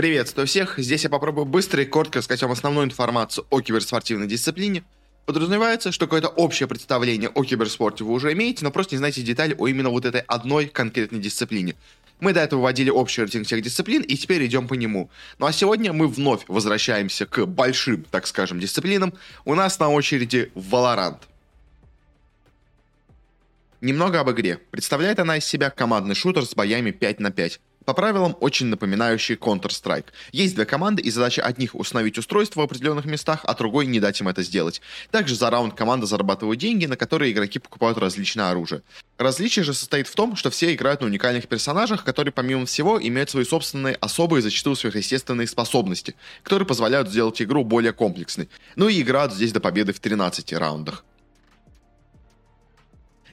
Приветствую всех. Здесь я попробую быстро и коротко рассказать вам основную информацию о киберспортивной дисциплине. Подразумевается, что какое-то общее представление о киберспорте вы уже имеете, но просто не знаете детали о именно вот этой одной конкретной дисциплине. Мы до этого вводили общий рейтинг всех дисциплин, и теперь идем по нему. Ну а сегодня мы вновь возвращаемся к большим, так скажем, дисциплинам. У нас на очереди Valorant. Немного об игре. Представляет она из себя командный шутер с боями 5 на 5 по правилам очень напоминающий Counter-Strike. Есть две команды, и задача одних установить устройство в определенных местах, а другой не дать им это сделать. Также за раунд команда зарабатывает деньги, на которые игроки покупают различное оружие. Различие же состоит в том, что все играют на уникальных персонажах, которые, помимо всего, имеют свои собственные особые, зачастую сверхъестественные способности, которые позволяют сделать игру более комплексной. Ну и играют здесь до победы в 13 раундах.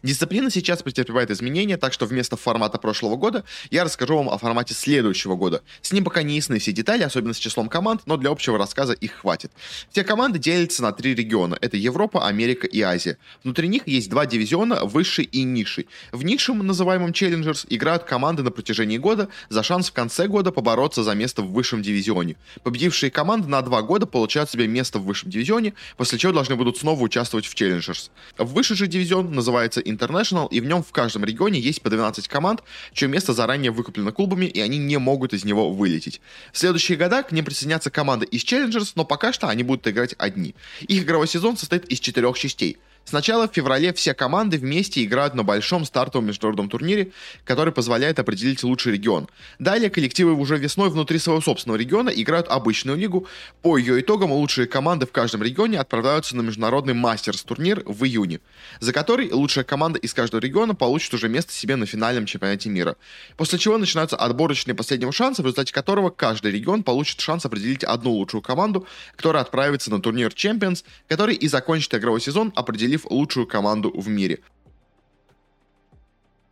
Дисциплина сейчас претерпевает изменения, так что вместо формата прошлого года я расскажу вам о формате следующего года. С ним пока не ясны все детали, особенно с числом команд, но для общего рассказа их хватит. Все команды делятся на три региона. Это Европа, Америка и Азия. Внутри них есть два дивизиона, высший и низший. В низшем, называемом Challengers, играют команды на протяжении года за шанс в конце года побороться за место в высшем дивизионе. Победившие команды на два года получают себе место в высшем дивизионе, после чего должны будут снова участвовать в Challengers. Высший же дивизион называется International, и в нем в каждом регионе есть по 12 команд, чье место заранее выкуплено клубами, и они не могут из него вылететь. В следующие года к ним присоединятся команды из Challengers, но пока что они будут играть одни. Их игровой сезон состоит из четырех частей. Сначала в феврале все команды вместе играют на большом стартовом международном турнире, который позволяет определить лучший регион. Далее коллективы уже весной внутри своего собственного региона играют обычную лигу. По ее итогам лучшие команды в каждом регионе отправляются на международный мастерс-турнир в июне, за который лучшая команда из каждого региона получит уже место себе на финальном чемпионате мира. После чего начинаются отборочные последнего шанса, в результате которого каждый регион получит шанс определить одну лучшую команду, которая отправится на турнир Champions, который и закончит игровой сезон, определив определив лучшую команду в мире.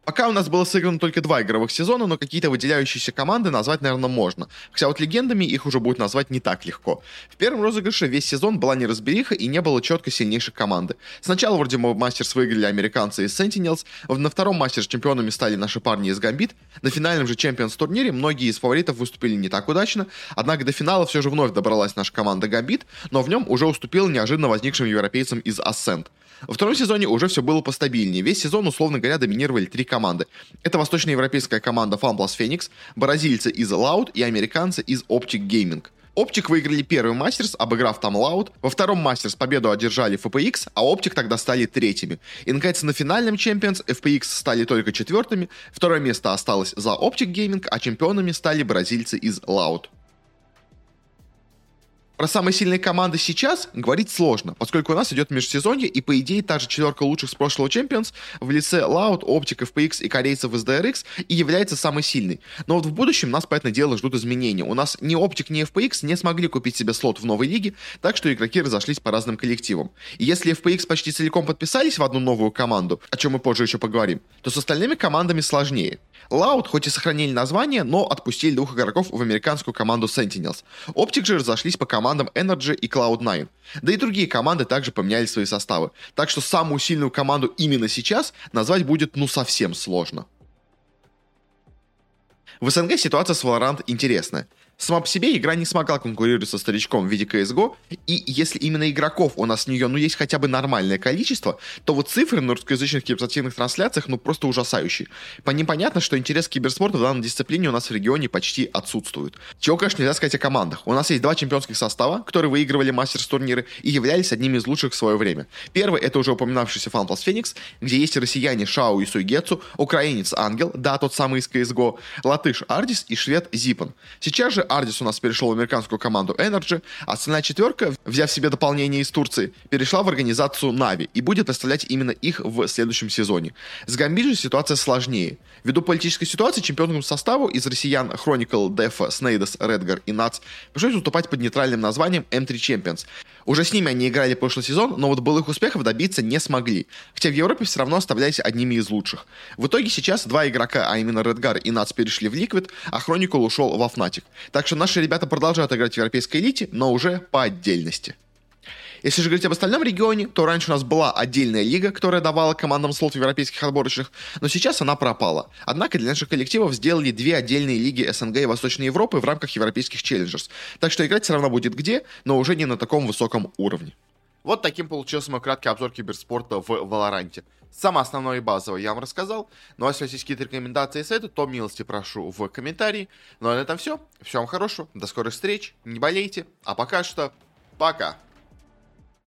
Пока у нас было сыграно только два игровых сезона, но какие-то выделяющиеся команды назвать, наверное, можно. Хотя вот легендами их уже будет назвать не так легко. В первом розыгрыше весь сезон была неразбериха и не было четко сильнейшей команды. Сначала вроде Мастерс выиграли американцы из Sentinels, на втором Мастерс чемпионами стали наши парни из Гамбит, на финальном же Champions турнире многие из фаворитов выступили не так удачно, однако до финала все же вновь добралась наша команда Гамбит, но в нем уже уступила неожиданно возникшим европейцам из Ascent. Во втором сезоне уже все было постабильнее. Весь сезон, условно говоря, доминировали три команды. Это восточноевропейская команда FunPlus Phoenix, бразильцы из Loud и американцы из Optic Gaming. Optic выиграли первый мастерс, обыграв там Loud. Во втором мастерс победу одержали FPX, а Optic тогда стали третьими. И, наконец, на финальном Champions FPX стали только четвертыми. Второе место осталось за Optic Gaming, а чемпионами стали бразильцы из Loud. Про самые сильные команды сейчас говорить сложно, поскольку у нас идет межсезонье, и по идее та же четверка лучших с прошлого Champions в лице Loud, Optic, FPX и корейцев из DRX и является самой сильной. Но вот в будущем нас, понятное дело, ждут изменения. У нас ни Optic, ни FPX не смогли купить себе слот в новой лиге, так что игроки разошлись по разным коллективам. И если FPX почти целиком подписались в одну новую команду, о чем мы позже еще поговорим, то с остальными командами сложнее. Loud хоть и сохранили название, но отпустили двух игроков в американскую команду Sentinels. Optic же разошлись по командам Energy и Cloud9. Да и другие команды также поменяли свои составы. Так что самую сильную команду именно сейчас назвать будет ну совсем сложно. В СНГ ситуация с Valorant интересная. Сама по себе игра не смогла конкурировать со старичком в виде CSGO, и если именно игроков у нас в нее, ну, есть хотя бы нормальное количество, то вот цифры на русскоязычных киберспортивных трансляциях, ну, просто ужасающие. По ним понятно, что интерес к киберспорту в данной дисциплине у нас в регионе почти отсутствует. Чего, конечно, нельзя сказать о командах. У нас есть два чемпионских состава, которые выигрывали мастерс-турниры и являлись одними из лучших в свое время. Первый — это уже упоминавшийся FunPlus Phoenix, где есть россияне Шау и Суйгетсу, украинец Ангел, да, тот самый из CSGO, латыш Ардис и швед Зипан. Сейчас же Ардис у нас перешел в американскую команду Energy, а остальная четверка, взяв себе дополнение из Турции, перешла в организацию Нави и будет представлять именно их в следующем сезоне. С Гамбит же ситуация сложнее. Ввиду политической ситуации чемпионскому составу из россиян Chronicle, Дефа, Снейдес, Редгар и Нац пришлось выступать под нейтральным названием M3 Champions. Уже с ними они играли прошлый сезон, но вот былых успехов добиться не смогли, хотя в Европе все равно оставлялись одними из лучших. В итоге сейчас два игрока, а именно Редгар и Нац перешли в Liquid, а Chronicle ушел во Fnatic. Так что наши ребята продолжают играть в европейской элите, но уже по отдельности. Если же говорить об остальном регионе, то раньше у нас была отдельная лига, которая давала командам слот в европейских отборочных, но сейчас она пропала. Однако для наших коллективов сделали две отдельные лиги СНГ и Восточной Европы в рамках европейских челленджерс. Так что играть все равно будет где, но уже не на таком высоком уровне. Вот таким получился мой краткий обзор киберспорта в Валоранте. Самое основное и базовое я вам рассказал. Ну а если у вас есть какие-то рекомендации и советы, то милости прошу в комментарии. Ну а на этом все. Всего вам хорошего, до скорых встреч, не болейте. А пока что, пока.